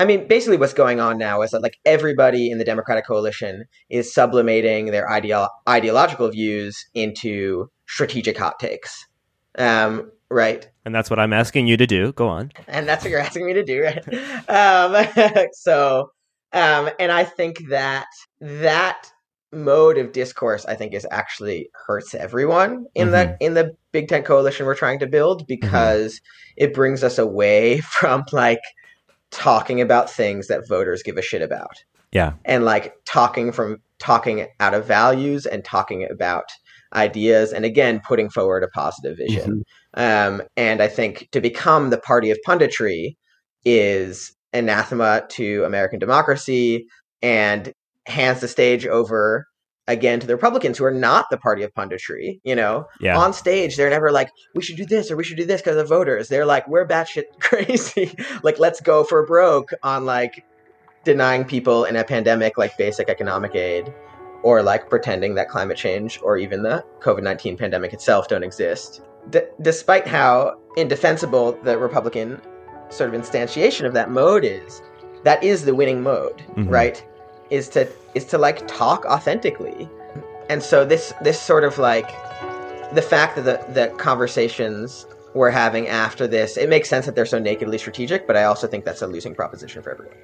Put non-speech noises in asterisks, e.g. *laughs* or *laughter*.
I mean, basically, what's going on now is that like everybody in the Democratic coalition is sublimating their ideo- ideological views into strategic hot takes. Um, right. And that's what I'm asking you to do. Go on. And that's what you're asking me to do, right? um, *laughs* so, um, and I think that that mode of discourse, I think, is actually hurts everyone in Mm-hmm. the in the Big Tent coalition we're trying to build because it brings us away *laughs* from like talking about things that voters give a shit about. Yeah. and like talking from talking out of values and talking about ideas and again putting forward a positive vision. Um, and i think to become the party of punditry is anathema to american democracy and hands the stage over again to the republicans who are not the party of punditry you know? Yeah. on stage they're never like we should do this or we should do this because of voters. They're like we're batshit *laughs* crazy. Like let's go for broke on like denying people in a pandemic like basic economic aid or like pretending that climate change or even the covid-19 pandemic itself don't exist. D- despite how indefensible the republican sort of instantiation of that mode is that is the winning mode Mhm. right is to is to like talk authentically. And so this this sort of like the fact that the, the conversations we're having after this it makes sense that they're so nakedly strategic but i also think that's a losing proposition for everyone